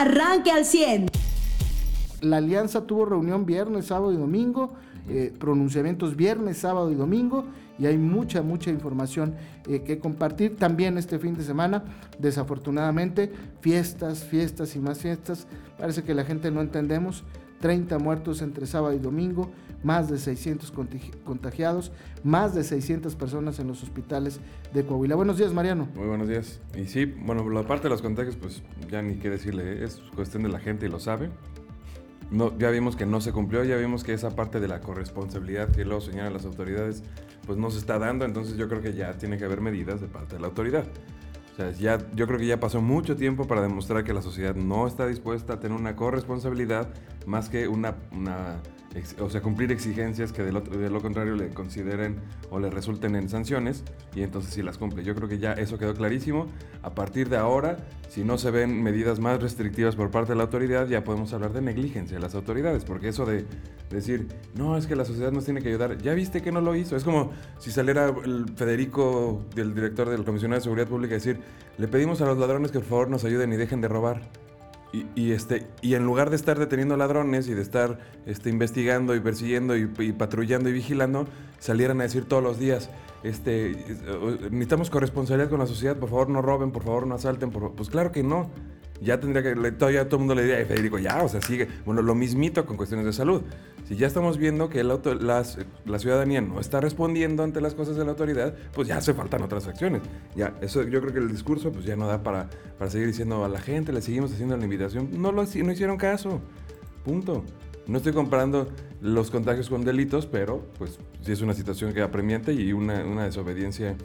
arranque al 100. La alianza tuvo reunión viernes, sábado y domingo, eh, pronunciamientos viernes, sábado y domingo, y hay mucha, mucha información eh, que compartir. También este fin de semana, desafortunadamente, fiestas, fiestas y más fiestas. Parece que la gente no entendemos. 30 muertos entre sábado y domingo, más de 600 contagiados, más de 600 personas en los hospitales de Coahuila. Buenos días, Mariano. Muy buenos días. Y sí, bueno, la parte de los contagios, pues ya ni qué decirle, ¿eh? es cuestión de la gente y lo sabe. No, ya vimos que no se cumplió, ya vimos que esa parte de la corresponsabilidad que luego señalan las autoridades, pues no se está dando, entonces yo creo que ya tiene que haber medidas de parte de la autoridad. O sea, ya, yo creo que ya pasó mucho tiempo para demostrar que la sociedad no está dispuesta a tener una corresponsabilidad más que una, una o sea, cumplir exigencias que de lo, contrario le consideren o le resulten en sanciones y entonces sí las cumple. Yo creo que ya eso quedó clarísimo. A partir de ahora, si no se ven medidas más restrictivas por parte de la autoridad, ya podemos hablar de negligencia de las autoridades, porque eso de decir, no, es que la sociedad nos tiene que ayudar, ya viste que no lo hizo. Es como si saliera el Federico, el director del Comisionado de Seguridad Pública, decir, le pedimos a los ladrones que por favor nos ayuden y dejen de robar. Y, este, y en lugar de estar deteniendo ladrones y de estar este, investigando y persiguiendo y, patrullando y vigilando, salieran a decir todos los días, este, necesitamos corresponsabilidad con la sociedad, por favor no roben, por favor no asalten, pues claro que no. Ya tendría que, todavía todo el mundo le diría, Federico, ya, o sea, sigue. Bueno, lo mismito con cuestiones de salud. Si ya estamos viendo que el auto, las, la ciudadanía no está respondiendo ante las cosas de la autoridad, pues ya hace faltan otras acciones. Ya, eso yo creo que el discurso pues ya no da para, para seguir diciendo a la gente, le seguimos haciendo la invitación. No, lo, no hicieron caso. Punto. No estoy comparando los contagios con delitos, pero pues sí es una situación que apremiante y una, una desobediencia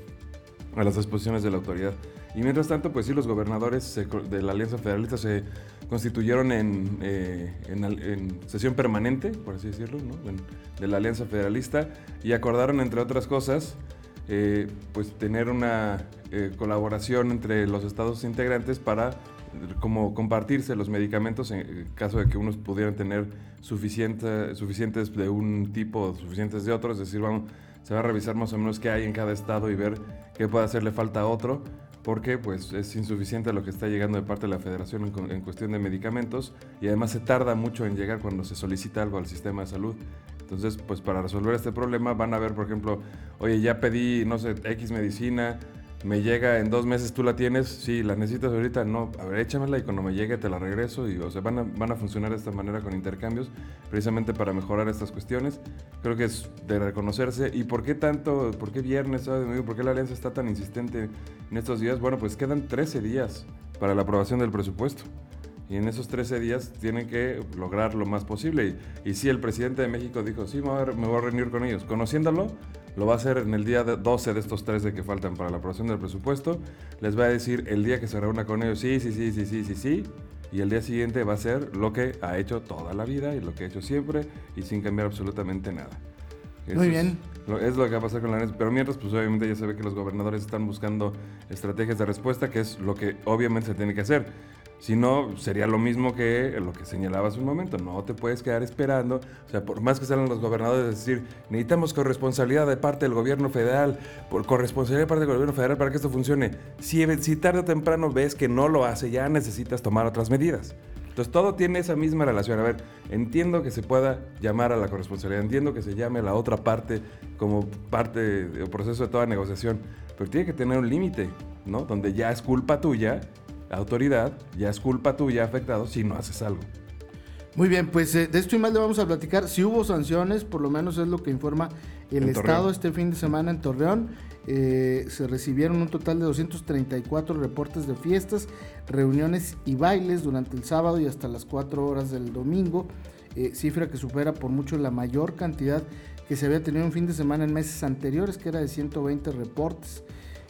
a las disposiciones de la autoridad. Y mientras tanto, pues sí, los gobernadores de la Alianza Federalista se constituyeron en, eh, en, sesión permanente, por así decirlo, ¿no? de la Alianza Federalista y acordaron, entre otras cosas, eh, pues tener una eh, colaboración entre los estados integrantes para como compartirse los medicamentos en caso de que unos pudieran tener suficiente, suficientes de un tipo, suficientes de otro, es decir, vamos, se va a revisar más o menos qué hay en cada estado y ver qué puede hacerle falta a otro porque pues es insuficiente lo que está llegando de parte de la federación en, cuestión de medicamentos y además se tarda mucho en llegar cuando se solicita algo al sistema de salud. Entonces, pues para resolver este problema van a ver, por ejemplo, oye, ya pedí, no sé, X medicina, me llega en dos meses, tú la tienes, sí, la necesitas ahorita, no, a ver, échamela y cuando me llegue te la regreso. Y, o sea, van a, van a funcionar de esta manera con intercambios, precisamente para mejorar estas cuestiones. Creo que es de reconocerse. ¿Y por qué tanto, por qué viernes, sábado por qué la alianza está tan insistente en estos días? Bueno, pues quedan 13 días para la aprobación del presupuesto. Y en esos 13 días tienen que lograr lo más posible. Y, y si el presidente de México dijo, sí, me voy, a, me voy a reunir con ellos, conociéndolo, lo va a hacer en el día 12 de estos 13 que faltan para la aprobación del presupuesto. Les va a decir el día que se reúna con ellos, sí, sí, sí, sí, sí, sí, sí. Y el día siguiente va a ser lo que ha hecho toda la vida y lo que ha hecho siempre y sin cambiar absolutamente nada. Muy bien. Es lo, que va a pasar con la NES. Pero mientras, pues obviamente ya se ve que los gobernadores están buscando estrategias de respuesta, que es lo que obviamente se tiene que hacer. Si no, sería lo mismo que lo que señalaba hace un momento. No te puedes quedar esperando. O sea, por más que salgan los gobernadores, decir, necesitamos corresponsabilidad de parte del gobierno federal, por corresponsabilidad de parte del gobierno federal para que esto funcione. Si, si tarde o temprano ves que no lo hace, ya necesitas tomar otras medidas. Entonces todo tiene esa misma relación. A ver, entiendo que se pueda llamar a la corresponsabilidad, entiendo que se llame a la otra parte como parte del proceso de toda negociación, pero tiene que tener un límite, ¿no? Donde ya es culpa tuya autoridad, ya es culpa tuya afectado si no haces algo. Muy bien, pues eh, de esto y más le vamos a platicar. Si hubo sanciones, por lo menos es lo que informa el Estado este fin de semana en Torreón. Eh, se recibieron un total de 234 reportes de fiestas, reuniones y bailes durante el sábado y hasta las 4 horas del domingo, eh, cifra que supera por mucho la mayor cantidad que se había tenido un fin de semana en meses anteriores, que era de 120 reportes.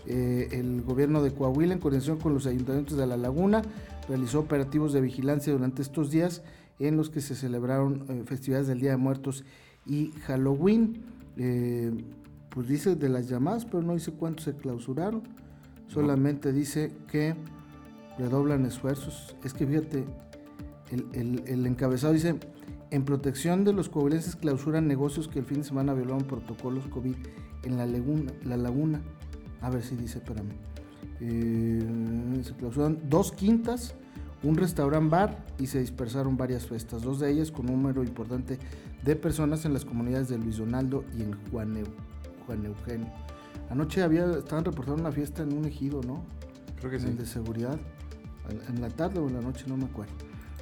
Eh, el gobierno de Coahuila, en coordinación con los ayuntamientos de La Laguna, realizó operativos de vigilancia durante estos días en los que se celebraron eh, festividades del Día de Muertos y Halloween. Eh, pues dice de las llamadas, pero no dice cuántos se clausuraron. Solamente dice que redoblan esfuerzos. Es que fíjate, el, el encabezado dice, en protección de los coahuilenses clausuran negocios que el fin de semana violaron protocolos COVID en la laguna. La laguna. A ver si dice, espérame. Eh, se clausuran dos quintas, un restaurant bar y se dispersaron varias fiestas, dos de ellas con un número importante de personas en las comunidades de Luis Donaldo y en Juan, Eugenio. Anoche había, estaban reportando una fiesta en un ejido, ¿no? Creo que sí. de seguridad, en la tarde o en la noche, no me acuerdo.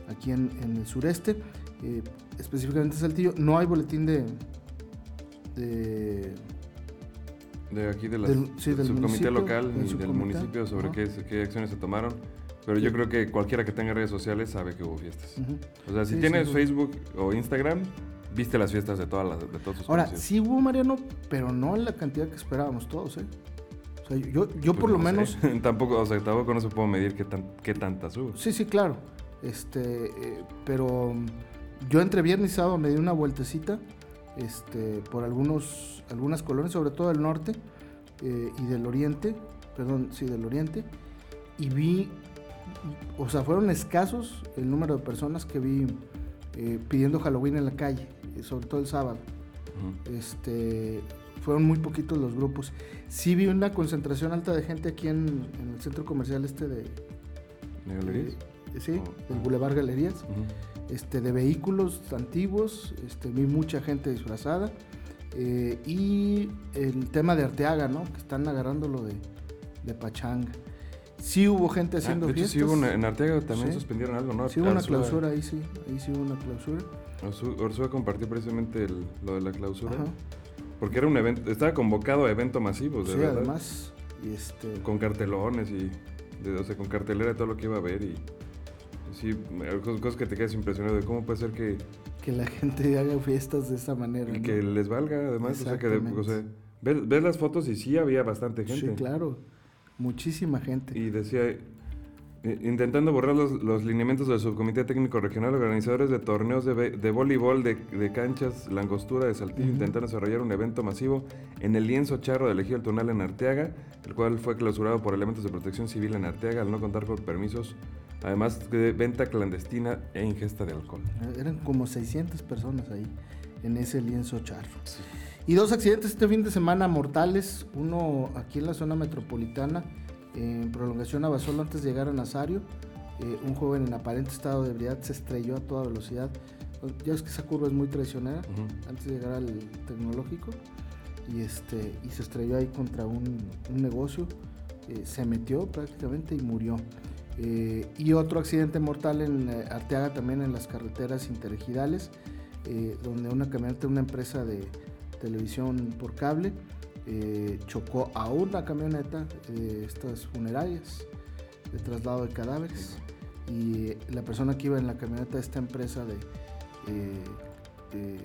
Aquí en, el sureste, eh, específicamente Saltillo, no hay boletín de... de de aquí de la, del, subcomité local y del municipio sobre qué, qué acciones se tomaron. Pero yo creo que cualquiera que tenga redes sociales sabe que hubo fiestas. O sea, si tienes Facebook o Instagram, viste las fiestas de, todas las, de todos sus Ahora, sí hubo, Mariano, pero no en la cantidad que esperábamos todos, ¿eh? O sea, yo, yo pues por lo menos... tampoco, o sea, tampoco no se puede medir qué, tan, qué tantas hubo. Sí, sí, claro. Este, eh, pero yo entre viernes y sábado me di una vueltecita este, por algunos, algunas colonias, sobre todo del norte eh, y del oriente, perdón, sí, del oriente, y vi o sea, fueron escasos el número de personas que vi eh, pidiendo Halloween en la calle, eh, sobre todo el sábado. Este, fueron muy poquitos los grupos. Sí vi una concentración alta de gente aquí en, el centro comercial este de... ¿De galerías? Eh, sí, del Boulevard Galerías. Este, de vehículos antiguos, este, vi mucha gente disfrazada. y el tema de Arteaga, ¿no? Que están agarrando lo de, de Pachanga. Sí hubo gente ah, haciendo fiestas. Sí hubo en Arteaga también suspendieron algo, ¿no? Sí hubo una clausura ahí, sí. Ahí sí hubo una clausura. Orsúa compartió precisamente lo de la clausura. Porque era un evento, estaba convocado a evento masivo, de sí, además. Y este... Con cartelones y, o sea, con cartelera de todo lo que iba a haber y... Sí, cosas que te quedas impresionado de cómo puede ser que... Que la gente haga fiestas de esa manera. Y que les valga, además. O sea, que o sea, ves, ves, las fotos y sí había bastante gente. Sí, claro. Muchísima gente. Y decía, intentando borrar los, lineamientos del subcomité técnico regional, organizadores de torneos de, de voleibol de, de, canchas Langostura de Saltillo intentaron desarrollar un evento masivo en el lienzo charro de Ejido El Tunal en Arteaga, el cual fue clausurado por elementos de protección civil en Arteaga al no contar con permisos, además de venta clandestina e ingesta de alcohol. Eran como 600 personas ahí en ese lienzo charro. Y dos accidentes este fin de semana mortales, uno aquí en la zona metropolitana, en prolongación a Basolo antes de llegar a Nazario. Eh, un joven en aparente estado de ebriedad se estrelló a toda velocidad. Ya ves que esa curva es muy traicionera antes de llegar al tecnológico. Y, este, y se estrelló ahí contra un, negocio. Eh, se metió prácticamente y murió. Eh, y otro accidente mortal en Arteaga también en las carreteras interregionales, donde una camioneta de una empresa de, televisión por cable, eh, chocó a una camioneta, de estas funerarias, de traslado de cadáveres, y la persona que iba en la camioneta de esta empresa de, eh,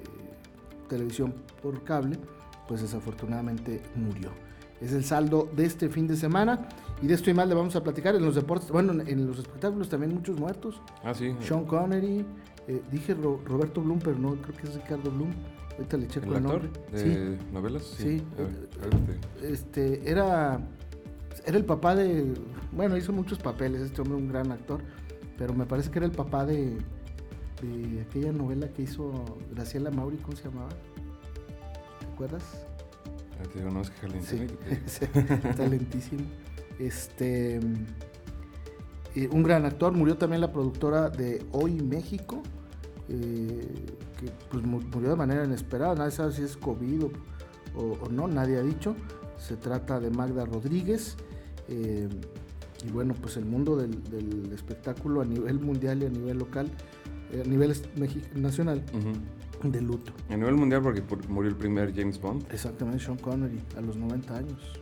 televisión por cable, pues desafortunadamente murió. Es el saldo de este fin de semana. Y de esto y más le vamos a platicar en los deportes. Bueno, en los espectáculos también muchos muertos. Ah, sí. Sean Connery. Eh, dije Roberto Bloom, pero no, creo que es Ricardo Bloom. Ahorita le checo el, nombre. ¿De novelas? Sí. este, era, era el papá de. Bueno, hizo muchos papeles, este hombre, un gran actor. Pero me parece que era el papá de, de aquella novela que hizo Graciela Mauri, ¿cómo se llamaba? ¿Te acuerdas? Ah, te digo, no, es que sí, talentísimo. Este. Eh, un gran actor, murió también la productora de Hoy México, eh, que pues, murió de manera inesperada, nadie sabe si es COVID o, no, nadie ha dicho. Se trata de Magda Rodríguez. Eh, y bueno, pues el mundo del, espectáculo a nivel mundial y a nivel local, a nivel nacional, de luto. A nivel mundial porque murió el primer James Bond. Exactamente, Sean Connery, a los 90 años.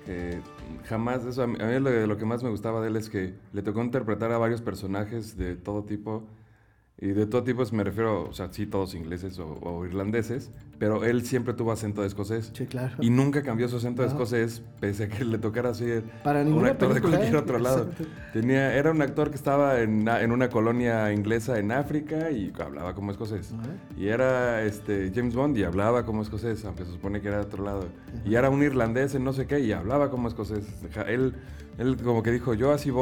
jamás, eso, a mí, lo, lo, que más me gustaba de él es que le tocó interpretar a varios personajes de todo tipo y de todo tipo, me refiero, o sea, sí, todos ingleses o, irlandeses, pero él siempre tuvo acento de escocés. Sí, claro. Y nunca cambió su acento de escocés, pese a que le tocara ser un actor de cualquier otro lado. Tenía, era un actor que estaba en, en, una colonia inglesa en África y hablaba como escocés. Y era este, James Bond y hablaba como escocés, aunque se supone que era de otro lado. Y era un irlandés en no sé qué y hablaba como escocés. Él él como que dijo, yo así,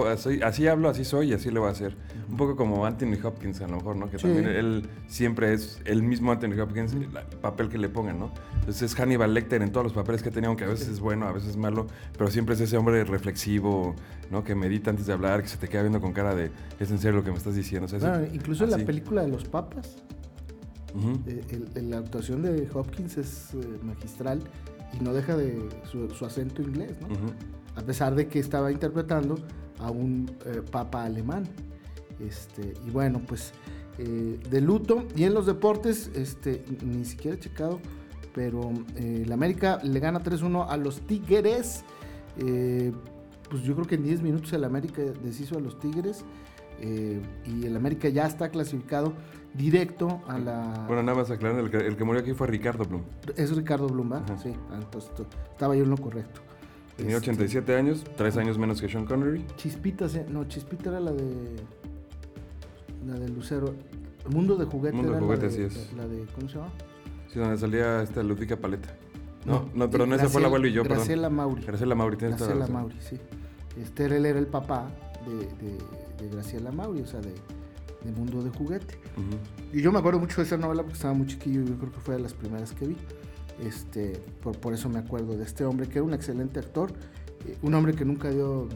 así, hablo, así soy y así le voy a hacer. Un poco como Anthony Hopkins a lo mejor, ¿no? Que también él siempre es el mismo Anthony Hopkins, el papel que le pongan, ¿no? Entonces es Hannibal Lecter en todos los papeles que tenía, aunque a veces es bueno, a veces es malo, pero siempre es ese hombre reflexivo, ¿no? Que medita antes de hablar, que se te queda viendo con cara de, es en serio lo que me estás diciendo. incluso en la película de los papas, eh, la actuación de Hopkins es eh, magistral y no deja de su, acento inglés, ¿no? A pesar de que estaba interpretando a un eh, papa alemán. Este, y bueno, pues de luto. Y en los deportes, este, ni siquiera he checado, pero el América le gana 3-1 a los Tigres. pues yo creo que en 10 minutos el América deshizo a los Tigres. y el América ya está clasificado directo a la... Bueno, nada más aclarando, el que, murió aquí fue Ricardo Blum. Es Ricardo Blum, ¿verdad? Sí, ah, entonces estaba yo en lo correcto. Tenía 87 este, años, tres años menos que Sean Connery. Chispita, no, Chispita era la de... La de Lucero. Mundo de juguete. Mundo de juguete, sí es. La de, ¿cómo se llama? Sí, donde salía esta Ludica Paleta. No, no, no perdón, esa fue el abuelo y yo, Graciela perdón. Mauri. Graciela Mauri, tienes Graciela Mauri, sí. Este, él era el papá de, de, de Graciela Mauri, o sea, de de Mundo de Juguete. Y yo me acuerdo mucho de esa novela porque estaba muy chiquillo y yo creo que fue de las primeras que vi. Este, por, por eso me acuerdo de este hombre que era un excelente actor, eh, un hombre que nunca dio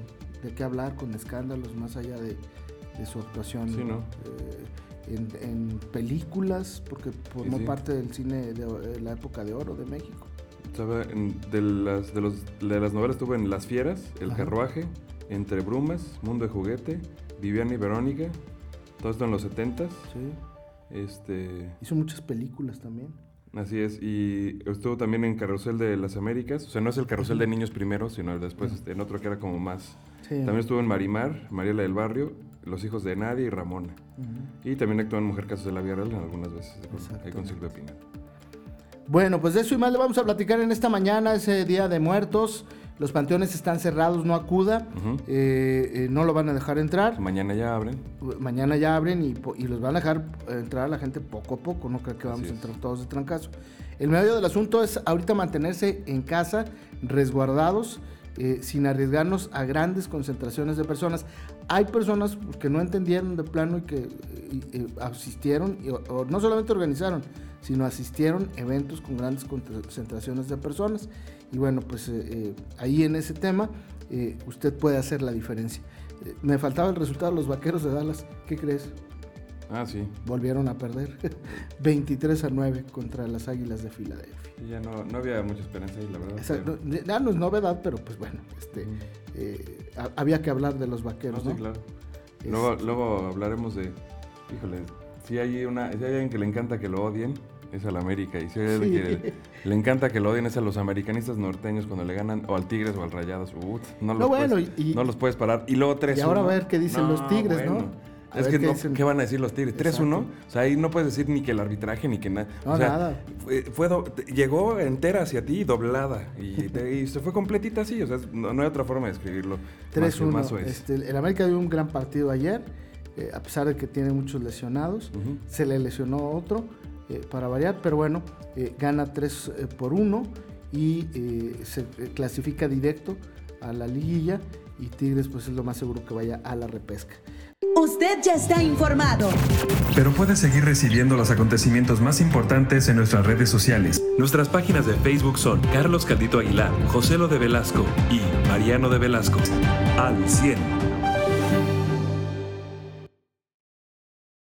de qué hablar con escándalos más allá de, de su actuación eh, en, en, películas, porque formó parte del cine de, la época de oro de México. de, las, de, los, de las novelas estuvo en Las Fieras, El Carruaje, Entre Brumas, Mundo de Juguete, Viviana y Verónica, todo esto en los 70 Sí. Este... Hizo muchas películas también. Así es, y estuvo también en Carrusel de las Américas, o sea, no es el Carrusel de Niños primero, sino después este, en otro que era como más... También estuvo en Marimar, Mariela del Barrio, Los Hijos de Nadie y Ramona. Y también actuó en Mujer Casos de la Vida Real algunas veces, ahí con Silvia Pinal. Bueno, pues de eso y más le vamos a platicar en esta mañana, ese Día de Muertos. Los panteones están cerrados, no acuda, eh, eh, no lo van a dejar entrar. Mañana ya abren. Mañana ya abren y, los van a dejar entrar a la gente poco a poco, no creo que vamos a entrar todos de trancazo. El medio del asunto es ahorita mantenerse en casa, resguardados, eh, sin arriesgarnos a grandes concentraciones de personas. Hay personas que no entendieron de plano y que asistieron, o no solamente organizaron, sino asistieron eventos con grandes concentraciones de personas. Y bueno, pues eh, eh, ahí en ese tema eh, usted puede hacer la diferencia. me faltaba el resultado de los Vaqueros de Dallas. ¿Qué crees? Ah, sí. Volvieron a perder 23 a 9 contra las Águilas de Filadelfia. ya no, no, había mucha esperanza ahí, la verdad. ya no es novedad, pero pues bueno, este, había que hablar de los Vaqueros. No, sí, claro. Luego, luego hablaremos de, híjole, si hay, una, si hay alguien que le encanta que lo odien, es al América. Y si hay que le, encanta que lo odien es a los americanistas norteños cuando le ganan, o alTigres o al Rayados. no, los puedes, no los puedes parar. Y luego 3-1. Y ahora a ver qué dicen los Tigres, ¿no? Es que, qué, van a decir los Tigres? 3-1. O sea, ahí no puedes decir ni que el arbitraje ni que nada. No, nada. Fue, llegó entera hacia ti, doblada. Y, se fue completita así. O sea, no, hay otra forma de escribirlo. 3-1. Este, el América dio un gran partido ayer. Eh, a pesar de que tiene muchos lesionados, se le lesionó otro. Eh, para variar, pero bueno, eh, gana 3 eh, por 1 y se clasifica directo a la liguilla y Tigres pues es lo más seguro que vaya a la repesca. Usted ya está informado. Pero puede seguir recibiendo los acontecimientos más importantes en nuestras redes sociales. Nuestras páginas de Facebook son Carlos Caldito Aguilar, José Lo de Velasco y Mariano de Velasco. Al 100.